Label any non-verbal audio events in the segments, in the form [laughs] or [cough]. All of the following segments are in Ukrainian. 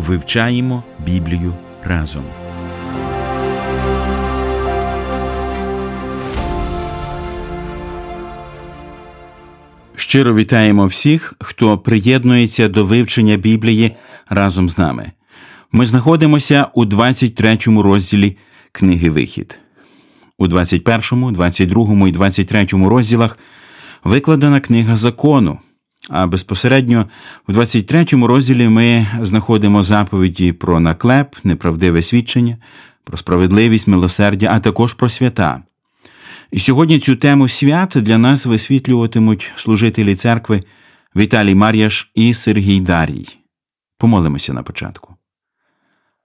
Вивчаємо Біблію разом. Щиро вітаємо всіх, хто приєднується до вивчення Біблії разом з нами. Ми знаходимося у 23 розділі книги Вихід. У 21, 22 і 23 розділах викладена книга закону. А безпосередньо в 23 розділі ми знаходимо заповіді про наклеп, неправдиве свідчення, про справедливість, милосердя, а також про свята. І сьогодні цю тему свят для нас висвітлюватимуть служителі церкви Віталій Мар'яш і Сергій Дарій. Помолимося на початку.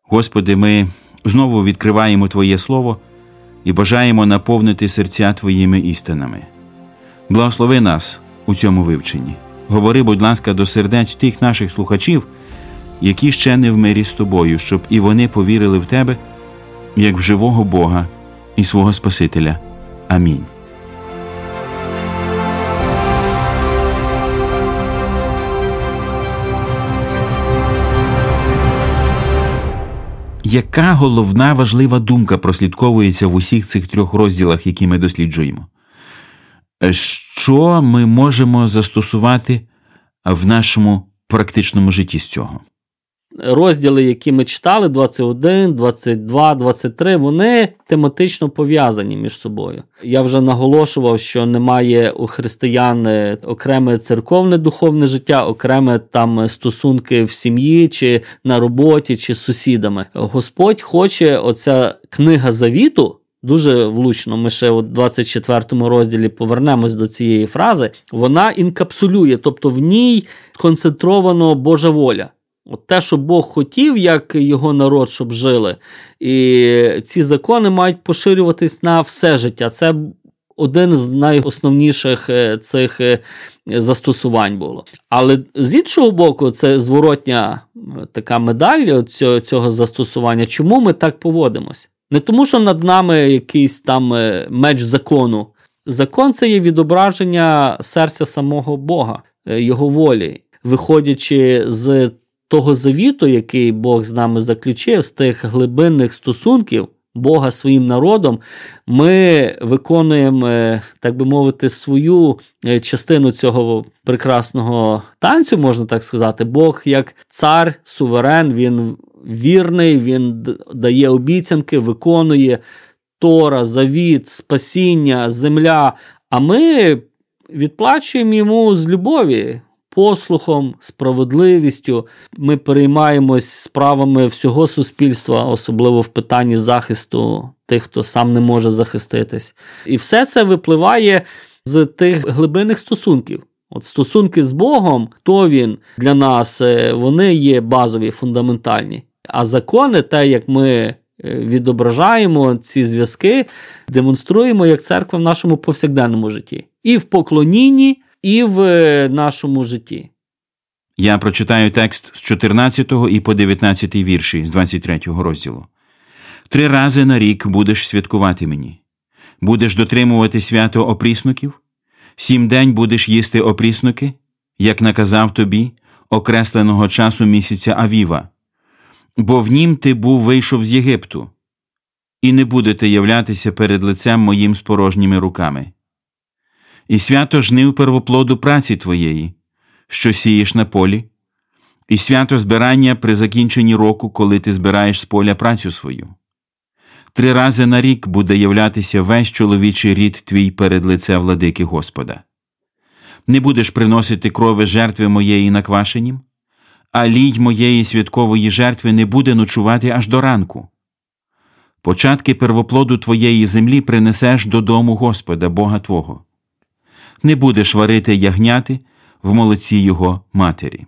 Господи, ми знову відкриваємо Твоє Слово і бажаємо наповнити серця Твоїми істинами. Благослови нас у цьому вивченні. Говори, будь ласка, до сердець тих наших слухачів, які ще не в мирі з тобою, щоб і вони повірили в тебе, як в живого Бога і свого Спасителя. Амінь. Яка головна важлива думка прослідковується в усіх цих трьох розділах, які ми досліджуємо? Що ми можемо застосувати в нашому практичному житті з цього? розділи, які ми читали, 21, 22, 23, вони тематично пов'язані між собою. Я вже наголошував, що немає у християн е, окреме церковне духовне життя, окреме там стосунки в сім'ї, чи на роботі, чи з сусідами. Господь хоче оця книга завіту. Дуже влучно, ми ще у 24 розділі повернемось до цієї фрази. Вона інкапсулює, тобто в ній концентровано Божа воля. От Те, що Бог хотів, як його народ, щоб жили, і ці закони мають поширюватись на все життя. Це один з найосновніших е, цих е, застосувань було. Але з іншого боку, це зворотня така медаль цього застосування. Чому ми так поводимось? Не тому, що над нами якийсь там е, меч закону. Закон це є відображення серця самого Бога, його волі, виходячи з того завіту, який Бог з нами заключив, з тих глибинних стосунків Бога своїм народом, ми виконуємо, е, так би мовити, свою е, частину цього прекрасного танцю, можна так сказати. Бог як цар, суверен, він вірний, він дає обіцянки, виконує Тора, завіт, спасіння, земля. А ми відплачуємо йому з любові послухом, справедливістю. Ми переймаємось справами всього суспільства, особливо в питанні захисту тих, хто сам не може захиститись. І все це випливає з тих глибинних стосунків. От стосунки з Богом, хто він для нас, е, вони є базові, фундаментальні. А закони, те, як ми е, відображаємо ці зв'язки, демонструємо як церква в нашому повсякденному житті. І в поклонінні, і в е, нашому житті. Я прочитаю текст з 14 і по 19 вірші з 23 розділу. Три рази на рік будеш святкувати мені, будеш дотримувати свято опріснуків, сім день будеш їсти опріснуки, як наказав тобі, окресленого часу місяця Авіва, бо в нім ти був вийшов з Єгипту, і не будете являтися перед лицем моїм з порожніми руками і свято жнив первоплоду праці твоєї, що сієш на полі, і свято збирання при закінченні року, коли ти збираєш з поля працю свою. Три рази на рік буде являтися весь чоловічий рід твій перед лице владики Господа. Не будеш приносити крови жертви моєї наквашенім, а лій моєї святкової жертви не буде ночувати аж до ранку. Початки первоплоду твоєї землі принесеш додому Господа, Бога Твого не будеш варити ягняти в молоці його матері.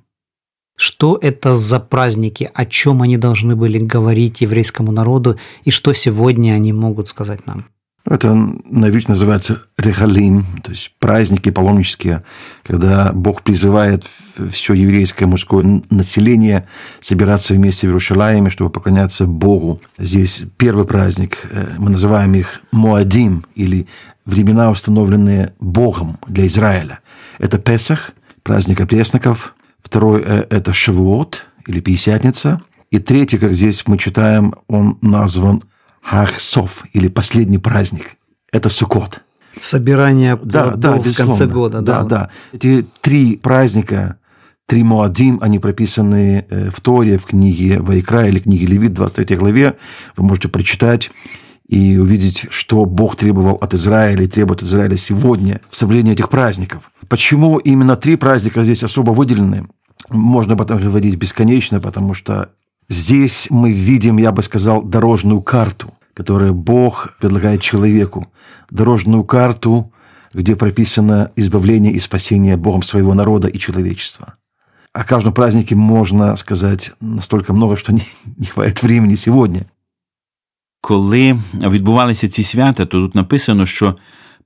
Что это за праздники, о чем они должны были говорить еврейскому народу и что сегодня они могут сказать нам? Это на иврите называется рехалим, то есть праздники паломнические, когда Бог призывает все еврейское мужское население собираться вместе в Иерусалиме, чтобы поклоняться Богу. Здесь первый праздник, э, мы называем их Моадим, или времена, установленные Богом для Израиля. Это Песах, праздник опресноков. Второй э, – это Шавуот, или Пятидесятница. И третий, как здесь мы читаем, он назван Хахсов, или последний праздник. Это Суккот. Собирание да, да, в конце года. Да, да, да. Эти три праздника, три Моадим, они прописаны э, в Торе, в книге Вайкра или книге Левит, 23 главе. Вы можете прочитать и увидеть, что Бог требовал от Израиля и требует от Израиля сегодня в соблюдении этих праздников. Почему именно три праздника здесь особо выделены? Можно об этом говорить бесконечно, потому что здесь мы видим, я бы сказал, дорожную карту, которую Бог предлагает человеку. Дорожную карту, где прописано избавление и спасение Богом своего народа и человечества. О каждом празднике можно сказать настолько много, что [laughs] не, не хватит времени сегодня. Коли відбувалися ці свята, то тут написано, що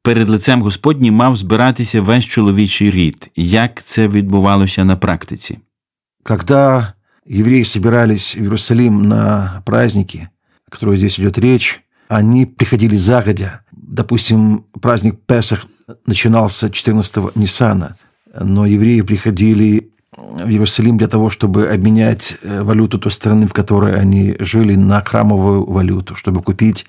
перед лицем Господнім мав збиратися весь чоловічий рід. Як це відбувалося на практиці? Когда евреи собирались в Иерусалим на праздники, о которых здесь идет речь, они приходили загодя. Допустим, праздник Песах начинался 14 Ниссана, но евреи приходили в Иерусалим для того, чтобы обменять э, валюту той страны, в которой они жили, на храмовую валюту, чтобы купить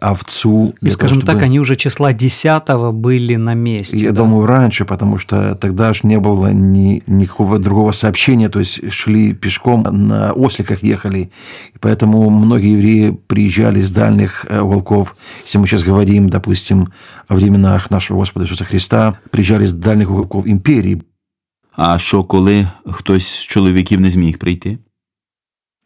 овцу. И, скажем того, чтобы... так, они уже числа 10 были на месте. Я да? думаю, раньше, потому что тогда же не было ни, никакого другого сообщения, то есть шли пешком, на осликах ехали. И поэтому многие евреи приезжали из дальних э, уголков. Если мы сейчас говорим, допустим, о временах нашего Господа Иисуса Христа, приезжали из дальних уголков империи. А що, коли хтось з чоловіків не зміг прийти?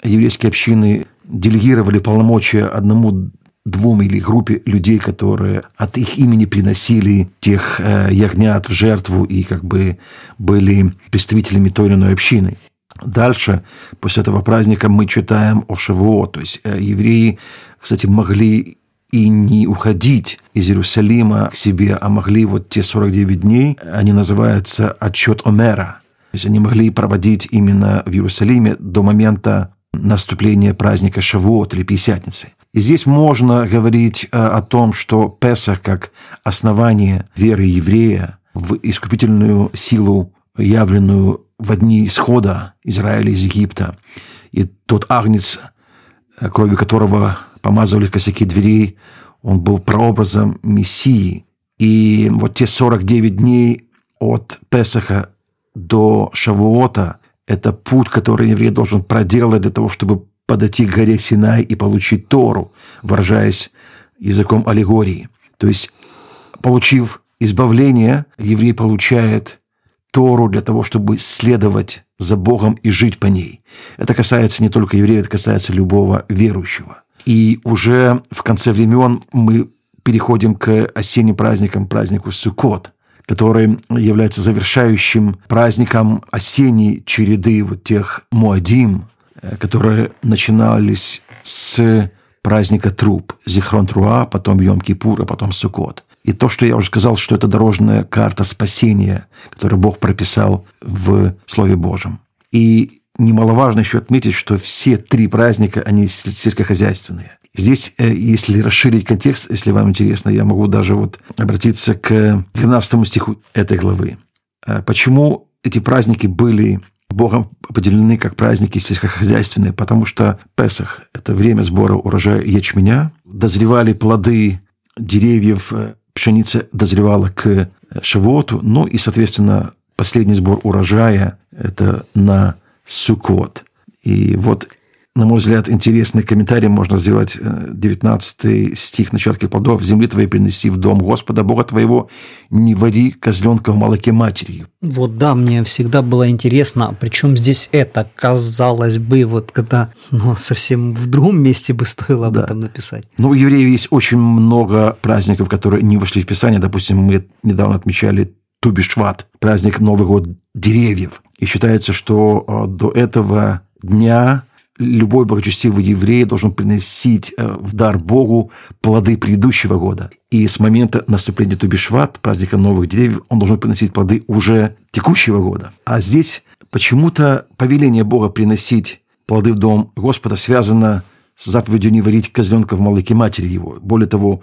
Еврейские общины делегировали полномочия одному двум или группе людей, которые от их имени приносили тех э, ягнят в жертву и как бы были представителями той или иной общины. Дальше, после этого праздника, мы читаем о Шавуо, то есть э, евреи, кстати, могли и не уходить из Иерусалима к себе, а могли вот те 49 дней, они называются отчет Омера. То есть они могли проводить именно в Иерусалиме до момента наступления праздника Шавуот или Пятидесятницы. И здесь можно говорить э, о том, что Песах как основание веры еврея в искупительную силу, явленную в дни исхода Израиля из Египта. И тот агнец, э, кровью которого помазывали косяки дверей, он был прообразом Мессии. И вот те 49 дней от Песаха до Шавуота – это путь, который еврей должен проделать для того, чтобы подойти к горе Синай и получить Тору, выражаясь языком аллегории. То есть, получив избавление, еврей получает Тору для того, чтобы следовать за Богом и жить по ней. Это касается не только евреев, это касается любого верующего. И уже в конце времен мы переходим к осенним праздникам, празднику Суккот, который является завершающим праздником осенней череды вот тех Муадим, которые начинались с праздника Труп, Зихрон Труа, потом Йом-Кипур, а потом Суккот. И то, что я уже сказал, что это дорожная карта спасения, которую Бог прописал в Слове Божьем. И немаловажно еще отметить, что все три праздника, они сельскохозяйственные. Здесь, э, если расширить контекст, если вам интересно, я могу даже вот обратиться к 12 стиху этой главы. Э, почему эти праздники были Богом определены как праздники сельскохозяйственные, потому что Песах – это время сбора урожая ячменя. Дозревали плоды деревьев, э, пшеница дозревала к Шавоту, ну и, соответственно, последний сбор урожая – это на Сукот. И вот, на мой взгляд, интересный комментарий можно сделать 19 э, стих начатки плодов. «Земли твоей принеси в дом Господа Бога твоего, не вари козленка в молоке матерью». Вот да, мне всегда было интересно, причем здесь это, казалось бы, вот когда ну, совсем в другом месте бы стоило об да. этом написать. Ну, у евреев есть очень много праздников, которые не вошли в Писание. Допустим, мы недавно отмечали Тубишват, праздник Новый год деревьев. И считается, что э, до этого дня любой благочестивый еврей должен приносить э, в дар Богу плоды предыдущего года. И с момента наступления Тубишват, праздника новых деревьев, он должен приносить плоды уже текущего года. А здесь почему-то повеление Бога приносить плоды в дом Господа связано с заповедью не варить козленка в молоке матери его. Более того,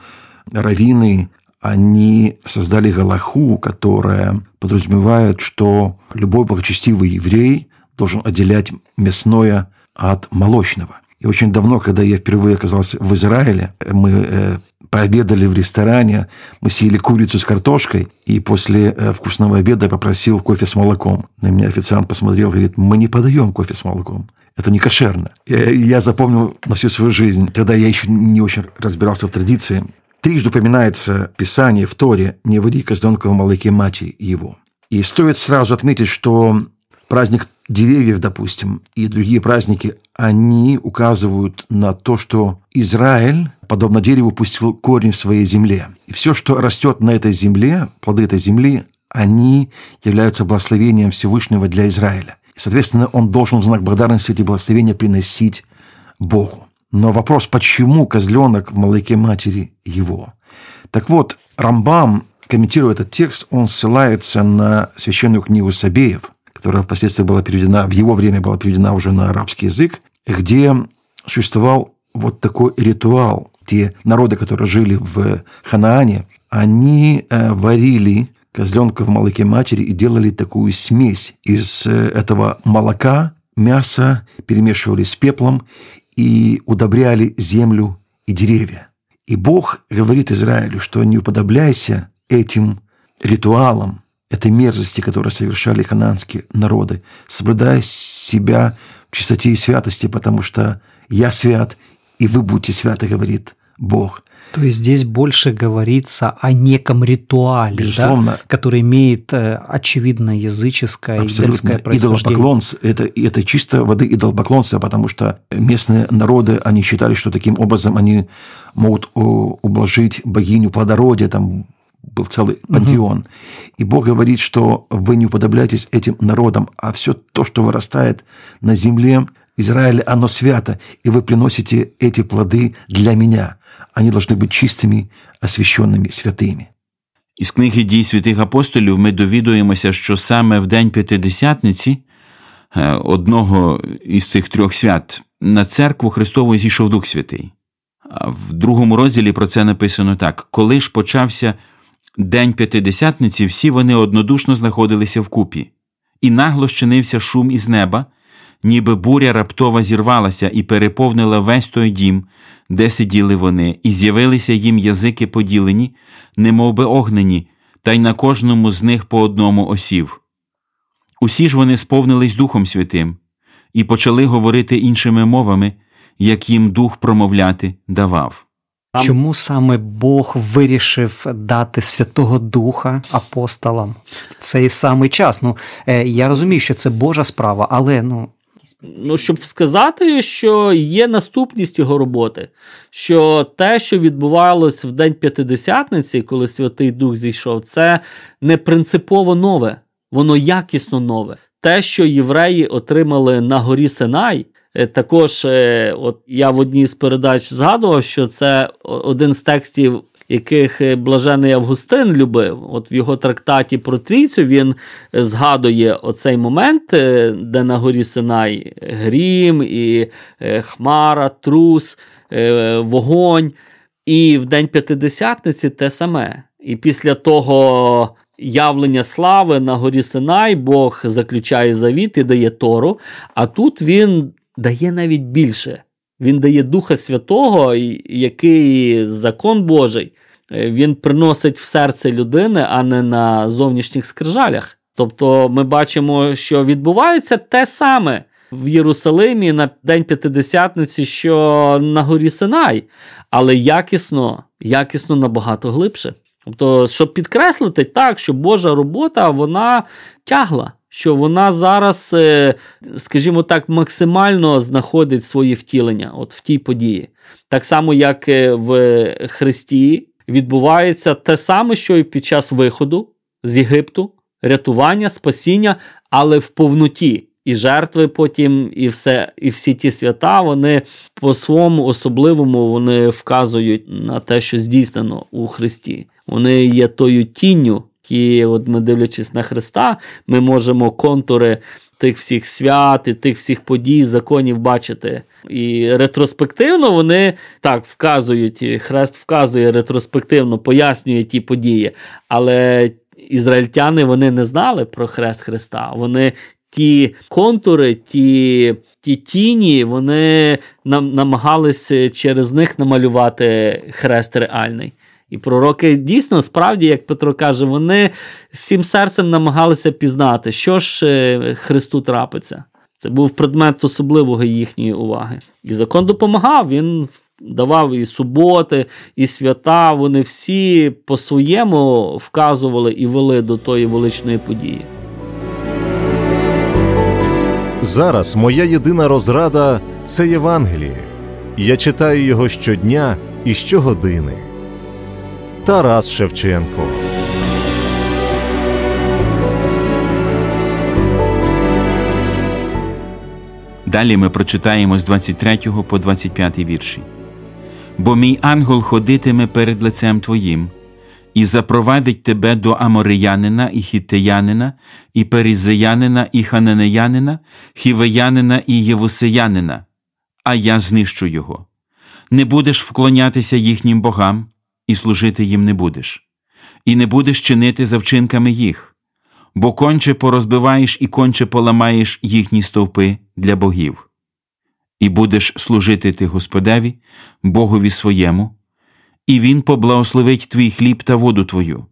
раввины, они создали галаху, которая подразумевает, что любой благочестивый еврей должен отделять мясное от молочного. И очень давно, когда я впервые оказался в Израиле, мы э, пообедали в ресторане, мы съели курицу с картошкой, и после э, вкусного обеда я попросил кофе с молоком. На меня официант посмотрел и говорит, мы не подаем кофе с молоком. Это не кошерно. Я, я запомнил на всю свою жизнь, когда я еще не очень разбирался в традиции. Трижды упоминается Писание в Торе «Не води козленка в молоке матери его». И стоит сразу отметить, что праздник деревьев, допустим, и другие праздники, они указывают на то, что Израиль, подобно дереву, пустил корень в своей земле. И все, что растет на этой земле, плоды этой земли, они являются благословением Всевышнего для Израиля. И, соответственно, он должен в знак благодарности эти благословения приносить Богу. Но вопрос, почему козленок в молоке матери его? Так вот, Рамбам, комментируя этот текст, он ссылается на священную книгу Сабеев – которая впоследствии была переведена, в его время была переведена уже на арабский язык, где существовал вот такой ритуал. Те народы, которые жили в Ханаане, они э, варили козленка в молоке матери и делали такую смесь из э, этого молока, мяса, перемешивали с пеплом и удобряли землю и деревья. И Бог говорит Израилю, что не уподобляйся этим ритуалам, этой мерзости, которую совершали хананские народы, соблюдая себя в чистоте и святости, потому что я свят, и вы будете святы, говорит Бог. То есть здесь больше говорится о неком ритуале, Безусловно. Да, который имеет э, очевидно языческое Абсолютно. и Идолопоклонство – это, это чисто воды идолопоклонство, потому что местные народы, они считали, что таким образом они могут ублажить богиню плодородия, там, был целый пантеон. Угу. И Бог говорит, что вы не уподобляетесь этим народам, а все то, что вырастает на земле Израиля, оно свято, и вы приносите эти плоды для меня. Они должны быть чистыми, освященными, святыми. Із книги дій святих апостолів ми довідуємося, що саме в День П'ятидесятниці, одного із цих трьох свят, на церкву Христову зійшов Дух Святий. В другому розділі про це написано так: коли ж почався День п'ятидесятниці всі вони однодушно знаходилися вкупі, і нагло щинився шум із неба, ніби буря раптово зірвалася і переповнила весь той дім, де сиділи вони, і з'явилися їм язики поділені, немов би огнені, та й на кожному з них по одному осів. Усі ж вони сповнились Духом Святим і почали говорити іншими мовами, як їм дух промовляти давав. Там... Чому саме Бог вирішив дати Святого Духа апостолам в цей самий час? Ну е, я розумію, що це Божа справа, але ну. Ну, щоб сказати, що є наступність його роботи, що те, що відбувалось в День П'ятидесятниці, коли Святий Дух зійшов, це не принципово нове, воно якісно нове. Те, що євреї отримали на горі Синай, також, е, от я в одній з передач згадував, що це один з текстів, яких е, блажений Августин любив. От в його трактаті про трійцю він згадує оцей момент, де на горі Синай грім, і хмара, трус, вогонь. І в День П'ятидесятниці те саме. І після того. Явлення слави на горі Синай Бог заключає завіт і дає Тору. А тут він дає навіть більше. Він дає Духа Святого, який закон Божий, е, він приносить в серце людини, а не на зовнішніх скрижалях. Тобто ми бачимо, що відбувається те саме в Єрусалимі на День П'ятидесятниці, що на горі Синай, але якісно, якісно набагато глибше. Тобто, щоб підкреслити так, що Божа робота вона тягла що вона зараз, е, скажімо так, максимально знаходить своє втілення от в тій події. Так само, як е, в Христі відбувається те саме, що і під час виходу. з Єгипту, рятування, спасіння, але в повноті. І жертви потім, і все, і всі ті свята, вони по своєму особливому вони вказують на те, що здійснено у Христі. Вони є тою тінню, які, от ми дивлячись на Христа, ми можемо контури тих всіх свят і тих всіх подій, законів бачити. І ретроспективно вони так вказують, хрест вказує ретроспективно, пояснює ті події. Але ізраїльтяни вони не знали про хрест Христа. Вони ті контури, ті ті тіні, вони нам намагалися через них намалювати хрест реальний. І пророки дійсно, справді, як Петро каже, вони всім серцем намагалися пізнати, що ж е, Христу трапиться. Це був предмет особливого їхньої уваги. І закон допомагав. Він давав і суботи, і свята. Вони всі по-своєму вказували і вели до тої величної події. Зараз моя єдина розрада це Євангеліє. Я читаю його щодня і щогодини. Тарас Шевченко. Далі ми прочитаємо з 23 по 25 вірші. Бо мій ангел ходитиме перед лицем твоїм, і запровадить тебе до Амореянина і Хітеянина, і Перізеянина, і Хананеянина, Хівеянина і Євусеянина, а я знищу його. Не будеш вклонятися їхнім богам, і служити їм не будеш, і не будеш чинити за вчинками їх, бо конче порозбиваєш і конче поламаєш їхні стовпи для богів, і будеш служити ти Господеві, Богові своєму, і Він поблагословить твій хліб та воду твою,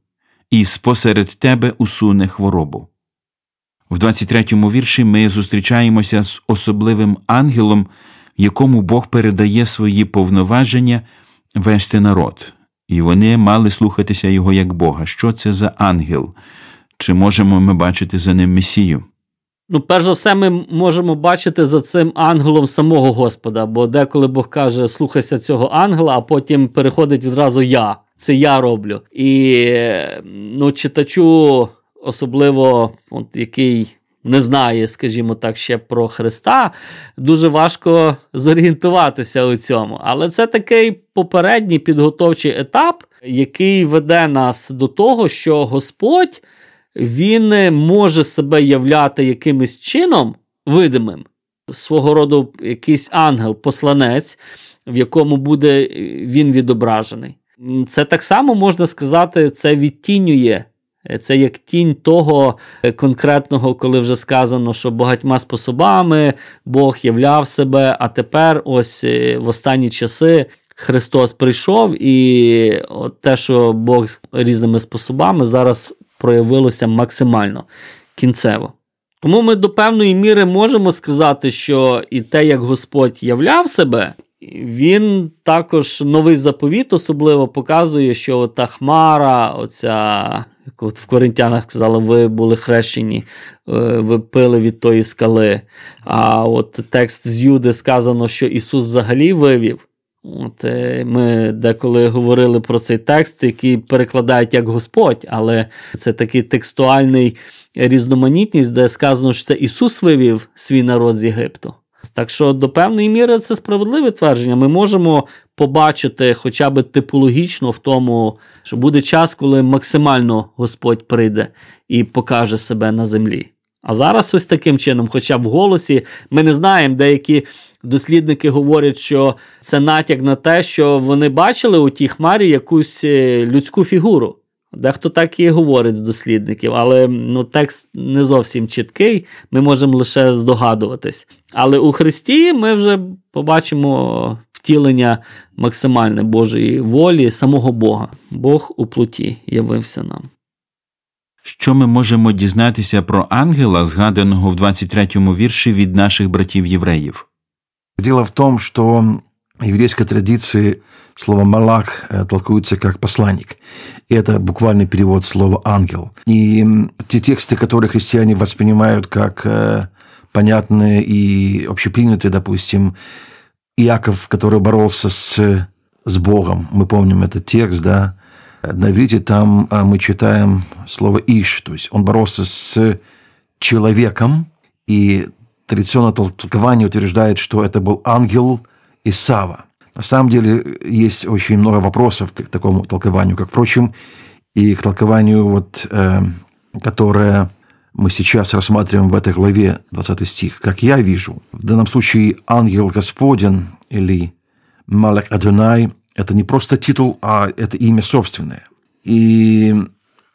і спосеред тебе усуне хворобу. В 23-му вірші ми зустрічаємося з особливим ангелом, якому Бог передає свої повноваження вести народ і вони мали слухатися його як Бога. Що це за ангел? Чи можемо ми бачити за ним Месію? Ну, перш за все, ми можемо бачити за цим ангелом самого Господа, бо деколи Бог каже, слухайся цього ангела, а потім переходить відразу я. Це я роблю. І ну, читачу, особливо, от, який не знає, скажімо так, ще про Христа, дуже важко зорієнтуватися у цьому. Але це такий попередній підготовчий етап, який веде нас до того, що Господь він може себе являти якимось чином видимим, свого роду якийсь ангел-посланець, в якому буде він відображений. Це так само можна сказати, це відтінює це як тінь того е, конкретного, коли вже сказано, що багатьма способами Бог являв себе, а тепер, ось е, в останні часи, Христос прийшов, і от те, що Бог різними способами зараз проявилося максимально кінцево. Тому ми до певної міри можемо сказати, що і те, як Господь являв себе, він також новий заповіт особливо показує, що та хмара, оця в Коринтянах сказали, ви були хрещені, е, ви пили від тої скали. А от текст з Юди сказано, що Ісус взагалі вивів. От е, Ми деколи говорили про цей текст, який перекладають як Господь, але це такий текстуальний різноманітність, де сказано, що це Ісус вивів свій народ з Єгипту. Так що до певної міри це справедливе твердження. Ми можемо побачити хоча б типологічно в тому, що буде час, коли максимально Господь прийде і покаже себе на землі. А зараз ось таким чином, хоча в голосі, ми не знаємо, деякі дослідники говорять, що це натяк на те, що вони бачили у тій хмарі якусь е, людську фігуру. Дехто так і говорить з дослідників, але ну, текст не зовсім чіткий, ми можемо лише здогадуватись. Але у Христі ми вже побачимо втілення максимальне Божої волі, самого Бога. Бог у плоті явився нам. Що ми можемо дізнатися про ангела, згаданого в 23-му вірші від наших братів євреїв? Дело в том, что в еврейской традиции слово «малах» э, толкуется как «посланник». И это буквальный перевод слова «ангел». И те тексты, которые христиане воспринимают как э, понятные и общепринятые, допустим, Иаков, который боролся с, с Богом, мы помним этот текст, да, На иврите там а, мы читаем слово «иш», то есть он боролся с человеком, и традиционное толкование утверждает, что это был ангел Исава. На самом деле есть очень много вопросов к такому толкованию, как, впрочем, и к толкованию, вот, э, которое мы сейчас рассматриваем в этой главе 20 стих. Как я вижу, в данном случае ангел Господень или Малак Адонай – это не просто титул, а это имя собственное. И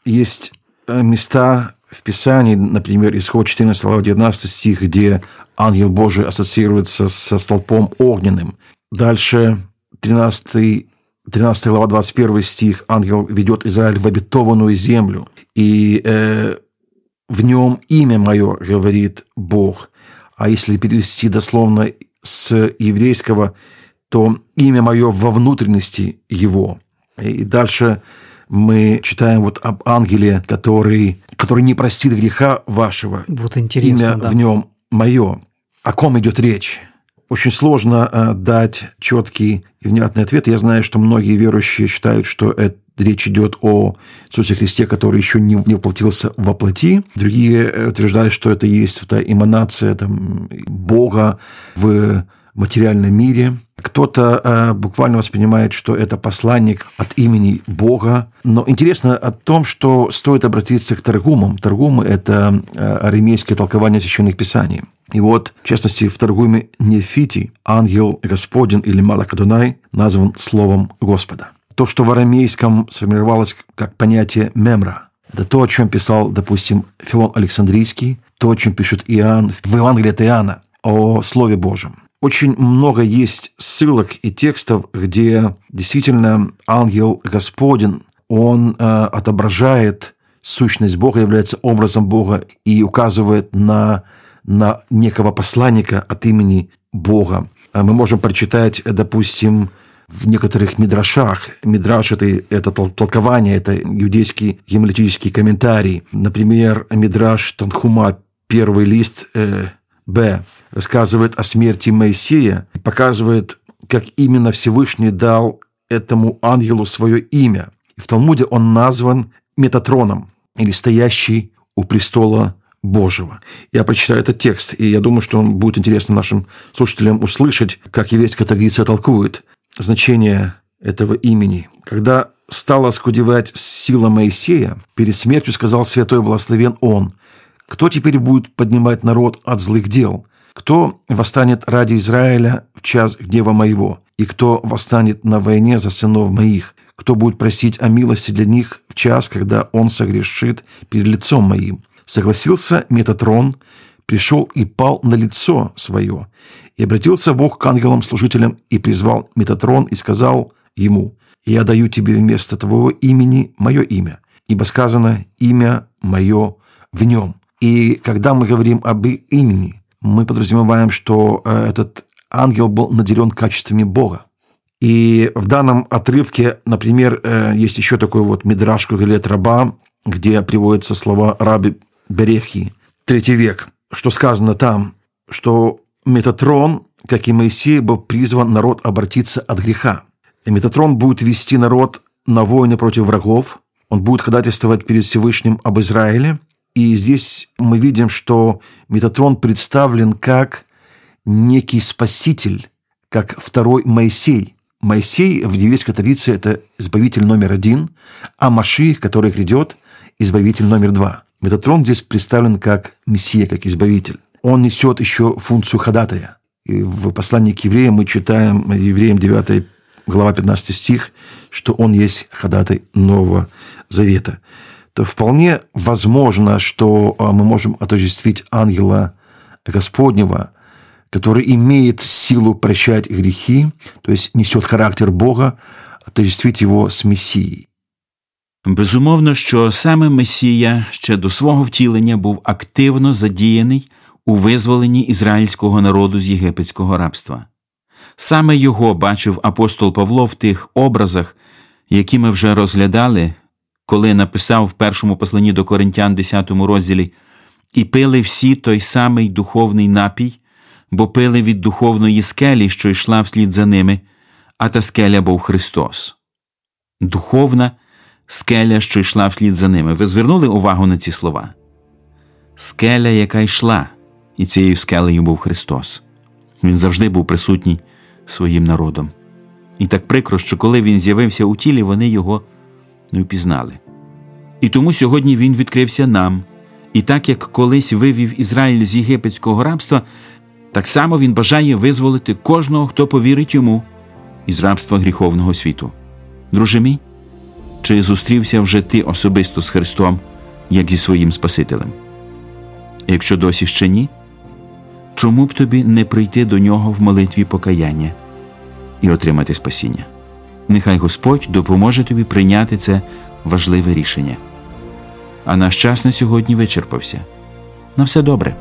есть места в Писании, например, Исход 14 глава 19 стих, где ангел Божий ассоциируется со столпом огненным. Дальше 13, 13 глава 21 стих, ангел ведет Израиль в обетованную землю, и э, в нем имя мое, говорит Бог. А если перевести дословно с еврейского, то имя мое во внутренности его. И дальше мы читаем вот об ангеле, который, который не простит греха вашего. Вот интересно, Имя да. в нем мое. О ком идет речь? Очень сложно э, дать четкий и внятный ответ. Я знаю, что многие верующие считают, что это речь идет о Иисусе Христе, который еще не, не воплотился во плоти. Другие э, утверждают, что это есть эта эманация там, Бога в материальном мире. Кто-то э, буквально воспринимает, что это посланник от имени Бога. Но интересно о том, что стоит обратиться к Таргумам. Таргумы – это э, арамейское толкование священных писаний. И вот, в частности, в Таргуме Нефити ангел Господень или Малакадунай назван словом Господа. То, что в арамейском сформировалось как понятие «мемра», это то, о чем писал, допустим, Филон Александрийский, то, о чем пишет Иоанн в Евангелии от Иоанна, о Слове Божьем. Очень много есть ссылок и текстов, где действительно ангел Господень, он э, отображает сущность Бога, является образом Бога и указывает на, на некого посланника от имени Бога. А Мы можем прочитать, допустим, в некоторых мидрашах. Мидраш это, – это толкование, это иудейский гемолитический комментарий. Например, мидраш Танхума, первый лист э, Б, рассказывает о смерти Моисея, показывает, как именно Всевышний дал этому ангелу свое имя. И в Талмуде он назван Метатроном, или стоящий у престола Божьего. Я прочитаю этот текст, и я думаю, что он будет интересно нашим слушателям услышать, как еврейская традиция толкует значение этого имени. Когда стала скудевать сила Моисея, перед смертью сказал святой благословен он, «Кто теперь будет поднимать народ от злых дел? Кто восстанет ради Израиля в час гнева моего? И кто восстанет на войне за сынов моих? Кто будет просить о милости для них в час, когда он согрешит перед лицом моим?» Согласился Метатрон, пришел и пал на лицо свое. И обратился Бог к ангелам-служителям и призвал Метатрон и сказал ему, «Я даю тебе вместо твоего имени мое имя, ибо сказано имя мое в нем». И когда мы говорим об имени, мы подразумеваем, что э, этот ангел был наделен качествами Бога. И в данном отрывке, например, э, есть еще такой вот Мидраш Кугалет Раба, где приводятся слова Раби Берехи, третий век, что сказано там, что Метатрон, как и Моисей, был призван народ обратиться от греха. И Метатрон будет вести народ на войны против врагов, он будет ходатайствовать перед Всевышним об Израиле. И здесь мы видим, что Метатрон представлен как некий спаситель, как второй Моисей. Моисей в еврейской традиции – это избавитель номер один, а Машиих, который грядет, избавитель номер два. Метатрон здесь представлен как Мессия, как избавитель. Он несет еще функцию ходатая. И в послании к евреям мы читаем, евреям 9 глава 15 стих, что он есть ходатай Нового Завета. То вполне возможно, что мы можем отождествить ангела Господнего, который имеет силу прощать грехи, то есть несет характер Бога, отождествить его з Месією. Безумовно, що саме Месія ще до свого втілення був активно задіяний у визволенні ізраїльського народу з єгипетського рабства. Саме його бачив апостол Павло в тих образах, які ми вже розглядали, коли написав в першому посланні до Коринтян, 10 розділі, і пили всі той самий духовний напій, бо пили від духовної скелі, що йшла вслід за ними, а та скеля був Христос. Духовна, скеля, що йшла вслід за ними. Ви звернули увагу на ці слова? Скеля, яка йшла, і цією скелею був Христос. Він завжди був присутній своїм народом. І так прикро, що коли він з'явився у тілі, вони його не впізнали. І тому сьогодні він відкрився нам. І так як колись вивів Ізраїль з єгипетського рабства, так само він бажає визволити кожного, хто повірить йому із рабства гріховного світу. Друже мій, чи зустрівся вже ти особисто з Христом, як зі своїм Спасителем? Якщо досі ще ні, чому б тобі не прийти до нього в молитві покаяння і отримати спасіння? Нехай Господь допоможе тобі прийняти це важливе рішення. А наш час на сьогодні вичерпався. На все добре.